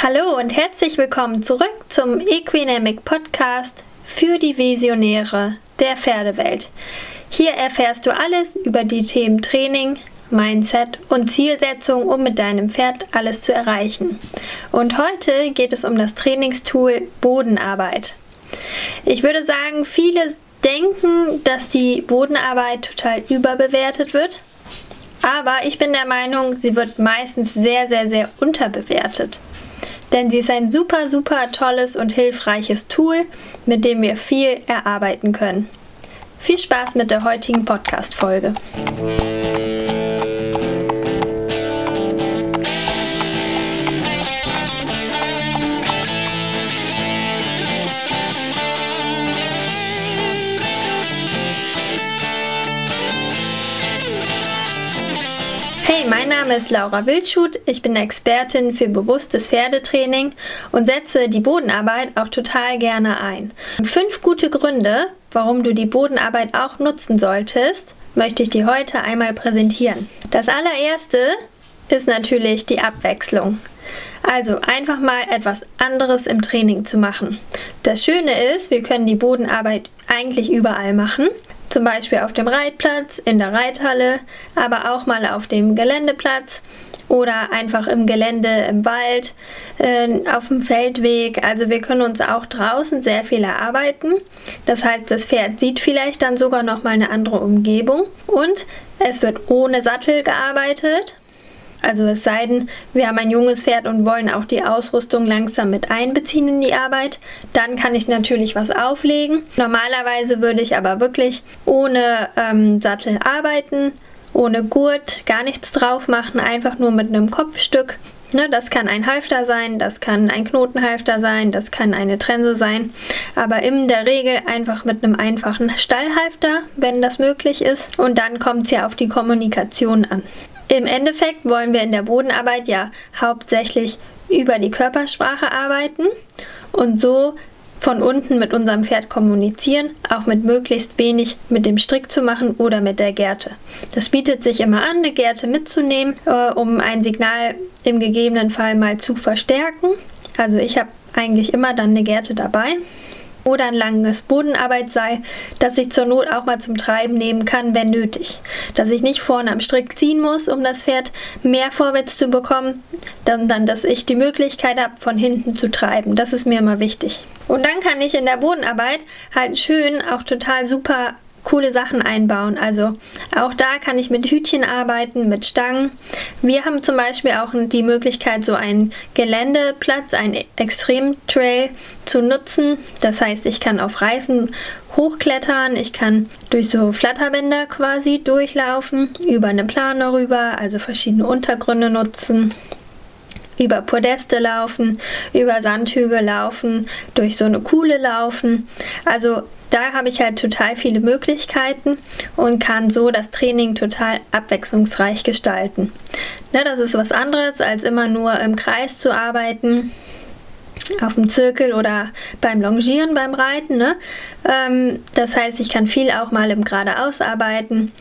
Hallo und herzlich willkommen zurück zum Equinamic Podcast für die Visionäre der Pferdewelt. Hier erfährst du alles über die Themen Training, Mindset und Zielsetzung, um mit deinem Pferd alles zu erreichen. Und heute geht es um das Trainingstool Bodenarbeit. Ich würde sagen, viele denken, dass die Bodenarbeit total überbewertet wird. Aber ich bin der Meinung, sie wird meistens sehr, sehr, sehr unterbewertet denn sie ist ein super, super tolles und hilfreiches Tool, mit dem wir viel erarbeiten können. Viel Spaß mit der heutigen Podcast-Folge. Name ist Laura Wildschut, ich bin Expertin für bewusstes Pferdetraining und setze die Bodenarbeit auch total gerne ein. Fünf gute Gründe, warum du die Bodenarbeit auch nutzen solltest, möchte ich dir heute einmal präsentieren. Das allererste ist natürlich die Abwechslung. Also einfach mal etwas anderes im Training zu machen. Das Schöne ist, wir können die Bodenarbeit eigentlich überall machen. Zum Beispiel auf dem Reitplatz, in der Reithalle, aber auch mal auf dem Geländeplatz oder einfach im Gelände, im Wald, äh, auf dem Feldweg. Also wir können uns auch draußen sehr viel erarbeiten. Das heißt, das Pferd sieht vielleicht dann sogar noch mal eine andere Umgebung und es wird ohne Sattel gearbeitet. Also es sei denn, wir haben ein junges Pferd und wollen auch die Ausrüstung langsam mit einbeziehen in die Arbeit, dann kann ich natürlich was auflegen. Normalerweise würde ich aber wirklich ohne ähm, Sattel arbeiten, ohne Gurt, gar nichts drauf machen, einfach nur mit einem Kopfstück. Ne, das kann ein Halfter sein, das kann ein Knotenhalfter sein, das kann eine Trense sein, aber in der Regel einfach mit einem einfachen Stallhalfter, wenn das möglich ist. Und dann kommt es ja auf die Kommunikation an. Im Endeffekt wollen wir in der Bodenarbeit ja hauptsächlich über die Körpersprache arbeiten und so von unten mit unserem Pferd kommunizieren, auch mit möglichst wenig mit dem Strick zu machen oder mit der Gerte. Das bietet sich immer an, eine Gerte mitzunehmen, äh, um ein Signal im gegebenen Fall mal zu verstärken. Also ich habe eigentlich immer dann eine Gerte dabei oder ein langes Bodenarbeitsseil, das ich zur Not auch mal zum Treiben nehmen kann, wenn nötig. Dass ich nicht vorne am Strick ziehen muss, um das Pferd mehr vorwärts zu bekommen, dann dass ich die Möglichkeit habe, von hinten zu treiben. Das ist mir immer wichtig. Und dann kann ich in der Bodenarbeit halt schön auch total super coole Sachen einbauen. Also auch da kann ich mit Hütchen arbeiten, mit Stangen. Wir haben zum Beispiel auch die Möglichkeit, so einen Geländeplatz, einen Extremtrail zu nutzen. Das heißt, ich kann auf Reifen hochklettern, ich kann durch so Flatterbänder quasi durchlaufen, über eine Plane rüber, also verschiedene Untergründe nutzen über Podeste laufen, über Sandhügel laufen, durch so eine Kuhle laufen. Also da habe ich halt total viele Möglichkeiten und kann so das Training total abwechslungsreich gestalten. Ne, das ist was anderes, als immer nur im Kreis zu arbeiten, auf dem Zirkel oder beim Longieren, beim Reiten. Ne? Ähm, das heißt, ich kann viel auch mal im Geradeaus arbeiten.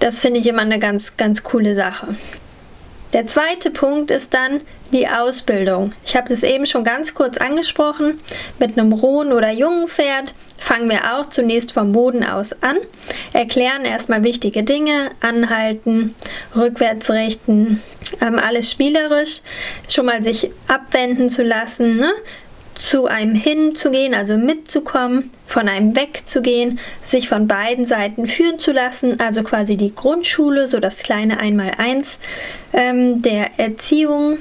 Das finde ich immer eine ganz, ganz coole Sache. Der zweite Punkt ist dann die Ausbildung. Ich habe das eben schon ganz kurz angesprochen. Mit einem rohen oder jungen Pferd fangen wir auch zunächst vom Boden aus an, erklären erstmal wichtige Dinge, anhalten, rückwärts richten, ähm, alles spielerisch, schon mal sich abwenden zu lassen, ne? Zu einem hinzugehen, also mitzukommen, von einem wegzugehen, sich von beiden Seiten führen zu lassen, also quasi die Grundschule, so das kleine Einmaleins ähm, der Erziehung.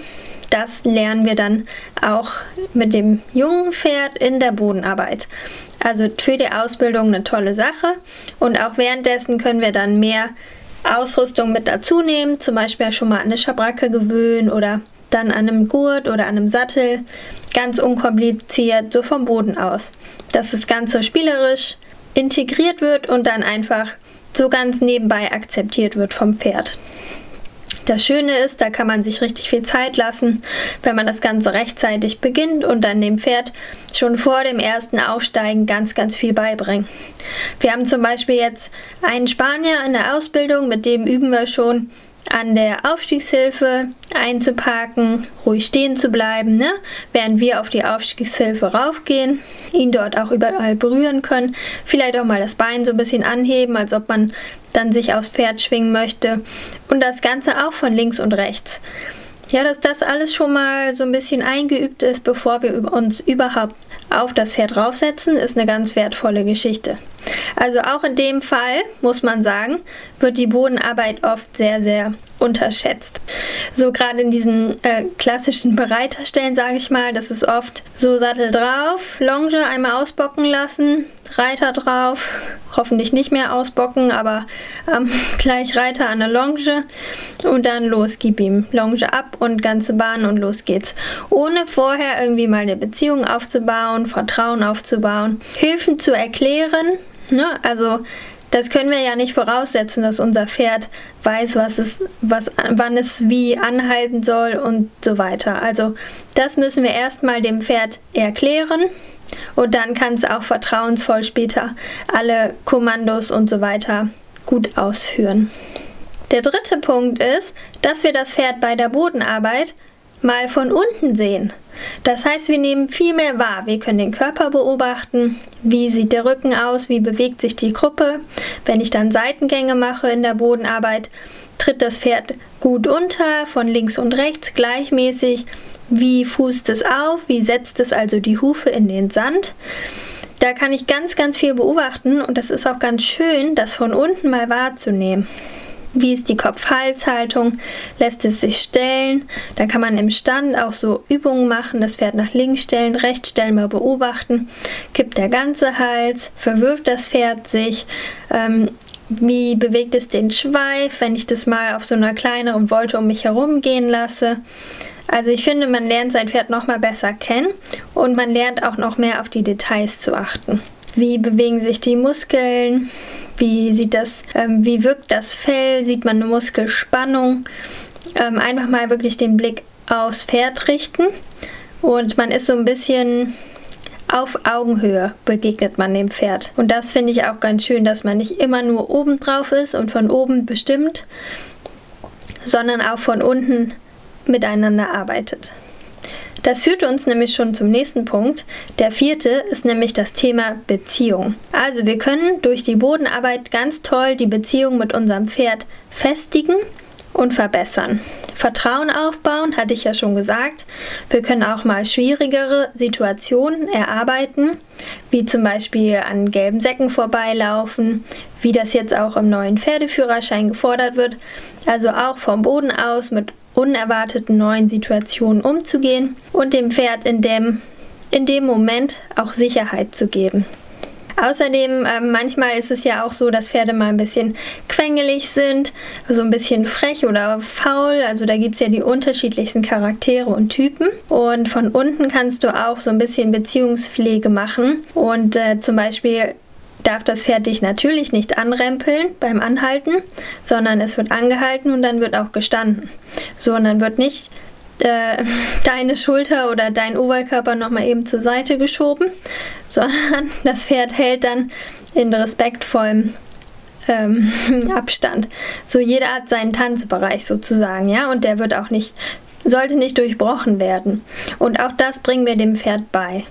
Das lernen wir dann auch mit dem jungen Pferd in der Bodenarbeit. Also für die Ausbildung eine tolle Sache und auch währenddessen können wir dann mehr Ausrüstung mit dazu nehmen, zum Beispiel schon mal eine Schabracke gewöhnen oder dann an einem Gurt oder an einem Sattel, ganz unkompliziert, so vom Boden aus. Dass das Ganze spielerisch integriert wird und dann einfach so ganz nebenbei akzeptiert wird vom Pferd. Das Schöne ist, da kann man sich richtig viel Zeit lassen, wenn man das Ganze rechtzeitig beginnt und dann dem Pferd schon vor dem ersten Aufsteigen ganz, ganz viel beibringen. Wir haben zum Beispiel jetzt einen Spanier in der Ausbildung, mit dem üben wir schon an der Aufstiegshilfe einzuparken, ruhig stehen zu bleiben, ne? während wir auf die Aufstiegshilfe raufgehen, ihn dort auch überall berühren können, vielleicht auch mal das Bein so ein bisschen anheben, als ob man dann sich aufs Pferd schwingen möchte und das Ganze auch von links und rechts. Ja, dass das alles schon mal so ein bisschen eingeübt ist, bevor wir uns überhaupt auf das Pferd raufsetzen, ist eine ganz wertvolle Geschichte. Also auch in dem Fall, muss man sagen, wird die Bodenarbeit oft sehr, sehr unterschätzt. So gerade in diesen äh, klassischen Bereiterstellen, sage ich mal, das ist oft so Sattel drauf, Longe einmal ausbocken lassen, Reiter drauf, hoffentlich nicht mehr ausbocken, aber ähm, gleich Reiter an der Longe und dann los, gib ihm Longe ab und ganze Bahn und los geht's. Ohne vorher irgendwie mal eine Beziehung aufzubauen, Vertrauen aufzubauen, Hilfen zu erklären, Ne? Also das können wir ja nicht voraussetzen, dass unser Pferd weiß, was es, was, wann es wie anhalten soll und so weiter. Also das müssen wir erstmal dem Pferd erklären und dann kann es auch vertrauensvoll später alle Kommandos und so weiter gut ausführen. Der dritte Punkt ist, dass wir das Pferd bei der Bodenarbeit mal von unten sehen. Das heißt, wir nehmen viel mehr wahr. Wir können den Körper beobachten, wie sieht der Rücken aus, wie bewegt sich die Gruppe. Wenn ich dann Seitengänge mache in der Bodenarbeit, tritt das Pferd gut unter, von links und rechts gleichmäßig. Wie fußt es auf, wie setzt es also die Hufe in den Sand. Da kann ich ganz, ganz viel beobachten und das ist auch ganz schön, das von unten mal wahrzunehmen. Wie ist die Kopf-Hals-Haltung? Lässt es sich stellen? Dann kann man im Stand auch so Übungen machen, das Pferd nach links stellen, rechts stellen, mal beobachten. Kippt der ganze Hals? Verwirft das Pferd sich? Ähm, wie bewegt es den Schweif, wenn ich das mal auf so einer kleineren Wolte um mich herum gehen lasse? Also ich finde, man lernt sein Pferd noch mal besser kennen und man lernt auch noch mehr auf die Details zu achten. Wie bewegen sich die Muskeln? Wie sieht das, ähm, wie wirkt das Fell? Sieht man eine Muskelspannung? Ähm, einfach mal wirklich den Blick aufs Pferd richten und man ist so ein bisschen auf Augenhöhe begegnet man dem Pferd. Und das finde ich auch ganz schön, dass man nicht immer nur oben drauf ist und von oben bestimmt, sondern auch von unten miteinander arbeitet. Das führt uns nämlich schon zum nächsten Punkt. Der vierte ist nämlich das Thema Beziehung. Also wir können durch die Bodenarbeit ganz toll die Beziehung mit unserem Pferd festigen und verbessern. Vertrauen aufbauen, hatte ich ja schon gesagt. Wir können auch mal schwierigere Situationen erarbeiten, wie zum Beispiel an gelben Säcken vorbeilaufen, wie das jetzt auch im neuen Pferdeführerschein gefordert wird. Also auch vom Boden aus mit unerwarteten neuen Situationen umzugehen und dem Pferd in dem, in dem Moment auch Sicherheit zu geben. Außerdem, äh, manchmal ist es ja auch so, dass Pferde mal ein bisschen quengelig sind, so ein bisschen frech oder faul. Also da gibt es ja die unterschiedlichsten Charaktere und Typen. Und von unten kannst du auch so ein bisschen Beziehungspflege machen und äh, zum Beispiel darf das Pferd dich natürlich nicht anrempeln beim Anhalten, sondern es wird angehalten und dann wird auch gestanden. So, und dann wird nicht äh, deine Schulter oder dein Oberkörper nochmal eben zur Seite geschoben, sondern das Pferd hält dann in respektvollem ähm, Abstand. So, jeder hat seinen Tanzbereich sozusagen, ja, und der wird auch nicht, sollte nicht durchbrochen werden. Und auch das bringen wir dem Pferd bei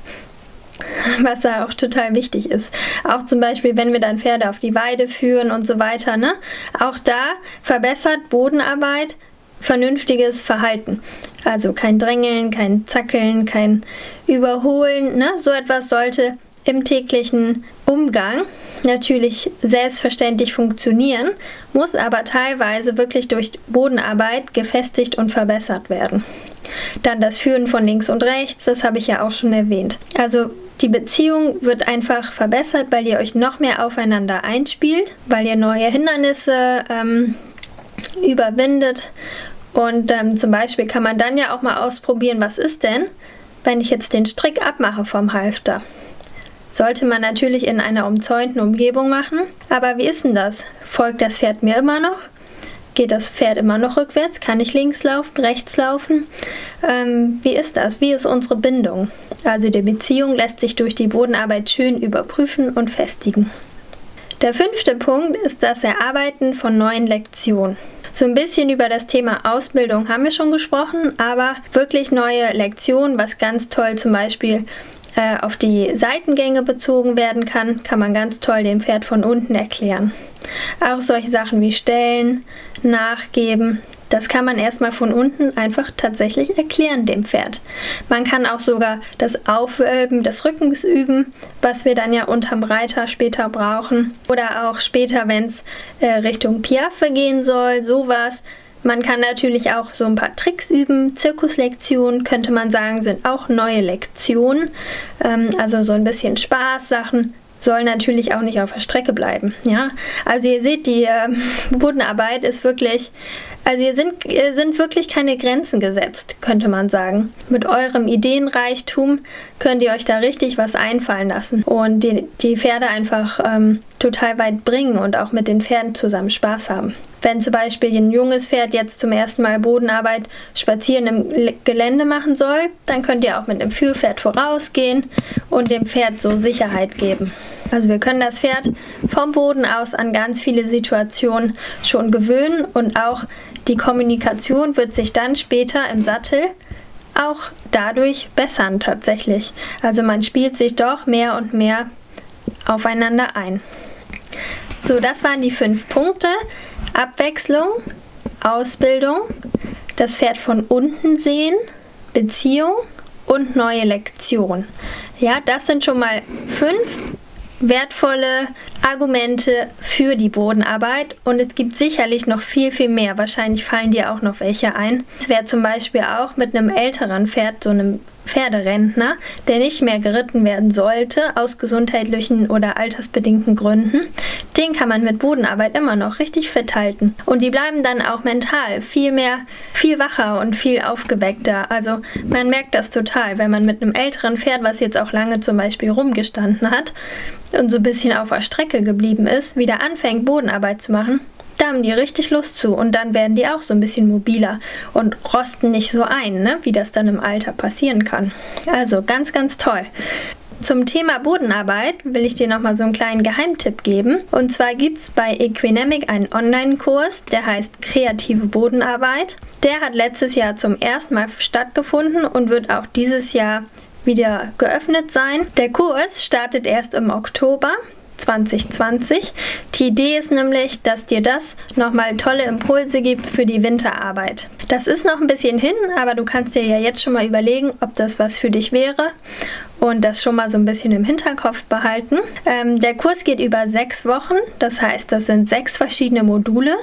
was da auch total wichtig ist. Auch zum Beispiel, wenn wir dann Pferde auf die Weide führen und so weiter, ne? Auch da verbessert Bodenarbeit vernünftiges Verhalten. Also kein Drängeln, kein Zackeln, kein Überholen, ne? So etwas sollte im täglichen Umgang natürlich selbstverständlich funktionieren, muss aber teilweise wirklich durch Bodenarbeit gefestigt und verbessert werden. Dann das Führen von links und rechts, das habe ich ja auch schon erwähnt. Also die Beziehung wird einfach verbessert, weil ihr euch noch mehr aufeinander einspielt, weil ihr neue Hindernisse ähm, überwindet. Und ähm, zum Beispiel kann man dann ja auch mal ausprobieren, was ist denn, wenn ich jetzt den Strick abmache vom Halfter. Sollte man natürlich in einer umzäunten Umgebung machen. Aber wie ist denn das? Folgt das Pferd mir immer noch? Geht das Pferd immer noch rückwärts? Kann ich links laufen, rechts laufen? Ähm, wie ist das? Wie ist unsere Bindung? Also die Beziehung lässt sich durch die Bodenarbeit schön überprüfen und festigen. Der fünfte Punkt ist das Erarbeiten von neuen Lektionen. So ein bisschen über das Thema Ausbildung haben wir schon gesprochen, aber wirklich neue Lektionen, was ganz toll zum Beispiel äh, auf die Seitengänge bezogen werden kann, kann man ganz toll dem Pferd von unten erklären. Auch solche Sachen wie Stellen, Nachgeben, das kann man erstmal von unten einfach tatsächlich erklären dem Pferd. Man kann auch sogar das Aufwölben des Rückens üben, was wir dann ja unterm Reiter später brauchen. Oder auch später, wenn es äh, Richtung Piaffe gehen soll, sowas. Man kann natürlich auch so ein paar Tricks üben. Zirkuslektionen könnte man sagen, sind auch neue Lektionen. Ähm, also so ein bisschen Spaßsachen soll natürlich auch nicht auf der Strecke bleiben. Ja, also ihr seht, die äh, Bodenarbeit ist wirklich, also hier sind, hier sind wirklich keine Grenzen gesetzt, könnte man sagen. Mit eurem Ideenreichtum könnt ihr euch da richtig was einfallen lassen und die, die Pferde einfach ähm, total weit bringen und auch mit den Pferden zusammen Spaß haben. Wenn zum Beispiel ein junges Pferd jetzt zum ersten Mal Bodenarbeit spazieren im Gelände machen soll, dann könnt ihr auch mit einem Führpferd vorausgehen und dem Pferd so Sicherheit geben. Also wir können das Pferd vom Boden aus an ganz viele Situationen schon gewöhnen und auch die Kommunikation wird sich dann später im Sattel auch dadurch bessern tatsächlich. Also man spielt sich doch mehr und mehr aufeinander ein. So, das waren die fünf Punkte. Abwechslung, Ausbildung, das Pferd von unten sehen, Beziehung und neue Lektion. Ja, das sind schon mal fünf wertvolle Argumente für die Bodenarbeit und es gibt sicherlich noch viel, viel mehr. Wahrscheinlich fallen dir auch noch welche ein. Es wäre zum Beispiel auch mit einem älteren Pferd, so einem Pferderentner, der nicht mehr geritten werden sollte, aus gesundheitlichen oder altersbedingten Gründen, den kann man mit Bodenarbeit immer noch richtig fit halten. Und die bleiben dann auch mental viel mehr, viel wacher und viel aufgeweckter. Also man merkt das total, wenn man mit einem älteren Pferd, was jetzt auch lange zum Beispiel rumgestanden hat und so ein bisschen auf der Strecke geblieben ist, wieder anfängt, Bodenarbeit zu machen, da haben die richtig Lust zu und dann werden die auch so ein bisschen mobiler und rosten nicht so ein, ne? wie das dann im Alter passieren kann. Also ganz, ganz toll. Zum Thema Bodenarbeit will ich dir nochmal so einen kleinen Geheimtipp geben. Und zwar gibt es bei Equinemic einen Online-Kurs, der heißt Kreative Bodenarbeit. Der hat letztes Jahr zum ersten Mal stattgefunden und wird auch dieses Jahr wieder geöffnet sein. Der Kurs startet erst im Oktober. 2020. Die Idee ist nämlich, dass dir das nochmal tolle Impulse gibt für die Winterarbeit. Das ist noch ein bisschen hin, aber du kannst dir ja jetzt schon mal überlegen, ob das was für dich wäre und das schon mal so ein bisschen im Hinterkopf behalten. Ähm, der Kurs geht über sechs Wochen, das heißt, das sind sechs verschiedene Module,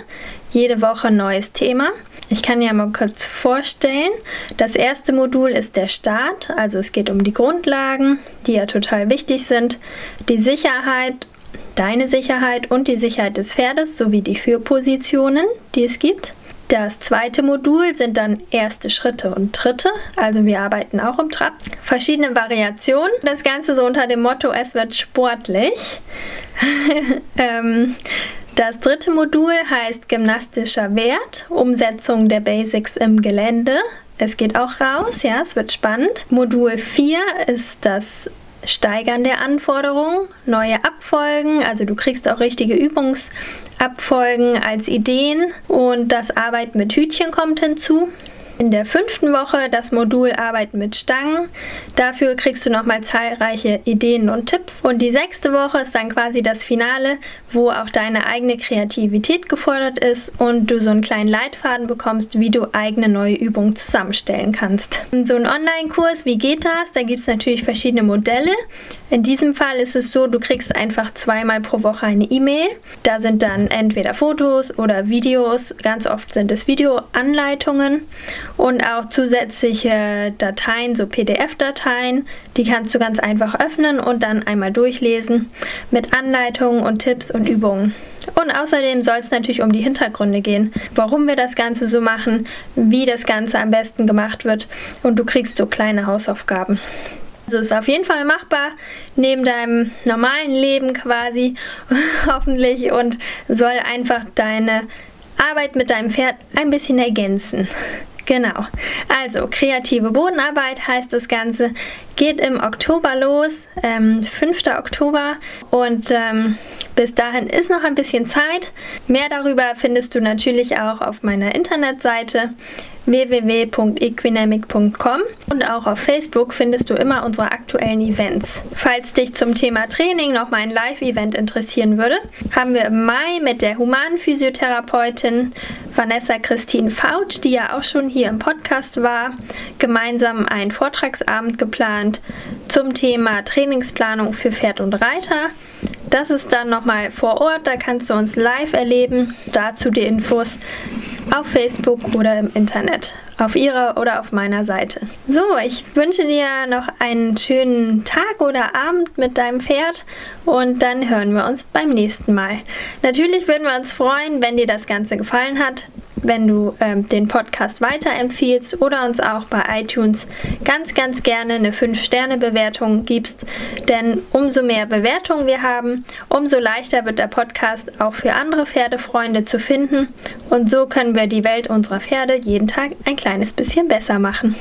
jede Woche ein neues Thema. Ich kann ja mal kurz vorstellen. Das erste Modul ist der Start, also es geht um die Grundlagen, die ja total wichtig sind, die Sicherheit, deine Sicherheit und die Sicherheit des Pferdes sowie die Führpositionen, die es gibt. Das zweite Modul sind dann erste Schritte und Tritte, also wir arbeiten auch im Trab. Verschiedene Variationen, das Ganze so unter dem Motto, es wird sportlich. ähm, das dritte Modul heißt Gymnastischer Wert, Umsetzung der Basics im Gelände. Es geht auch raus, ja, es wird spannend. Modul 4 ist das Steigern der Anforderungen, neue Abfolgen, also du kriegst auch richtige Übungsabfolgen als Ideen und das Arbeiten mit Hütchen kommt hinzu. In der fünften Woche das Modul Arbeiten mit Stangen. Dafür kriegst du nochmal zahlreiche Ideen und Tipps. Und die sechste Woche ist dann quasi das Finale, wo auch deine eigene Kreativität gefordert ist und du so einen kleinen Leitfaden bekommst, wie du eigene neue Übungen zusammenstellen kannst. So ein Online-Kurs, wie geht das? Da gibt es natürlich verschiedene Modelle. In diesem Fall ist es so, du kriegst einfach zweimal pro Woche eine E-Mail. Da sind dann entweder Fotos oder Videos. Ganz oft sind es Videoanleitungen und auch zusätzliche Dateien, so PDF-Dateien. Die kannst du ganz einfach öffnen und dann einmal durchlesen mit Anleitungen und Tipps und Übungen. Und außerdem soll es natürlich um die Hintergründe gehen, warum wir das Ganze so machen, wie das Ganze am besten gemacht wird und du kriegst so kleine Hausaufgaben. Also ist auf jeden Fall machbar neben deinem normalen Leben quasi hoffentlich und soll einfach deine Arbeit mit deinem Pferd ein bisschen ergänzen. Genau. Also kreative Bodenarbeit heißt das Ganze. Geht im Oktober los, ähm, 5. Oktober. Und ähm, bis dahin ist noch ein bisschen Zeit. Mehr darüber findest du natürlich auch auf meiner Internetseite www.equinamic.com und auch auf Facebook findest du immer unsere aktuellen Events. Falls dich zum Thema Training noch mal ein Live-Event interessieren würde, haben wir im Mai mit der humanen Physiotherapeutin Vanessa Christine Faut, die ja auch schon hier im Podcast war, gemeinsam einen Vortragsabend geplant zum Thema Trainingsplanung für Pferd und Reiter. Das ist dann nochmal vor Ort, da kannst du uns live erleben. Dazu die Infos auf Facebook oder im Internet, auf ihrer oder auf meiner Seite. So, ich wünsche dir noch einen schönen Tag oder Abend mit deinem Pferd und dann hören wir uns beim nächsten Mal. Natürlich würden wir uns freuen, wenn dir das Ganze gefallen hat wenn du ähm, den Podcast weiterempfiehlst oder uns auch bei iTunes ganz, ganz gerne eine 5-Sterne-Bewertung gibst. Denn umso mehr Bewertungen wir haben, umso leichter wird der Podcast auch für andere Pferdefreunde zu finden. Und so können wir die Welt unserer Pferde jeden Tag ein kleines bisschen besser machen.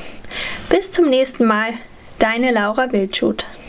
Bis zum nächsten Mal, deine Laura Wildschut.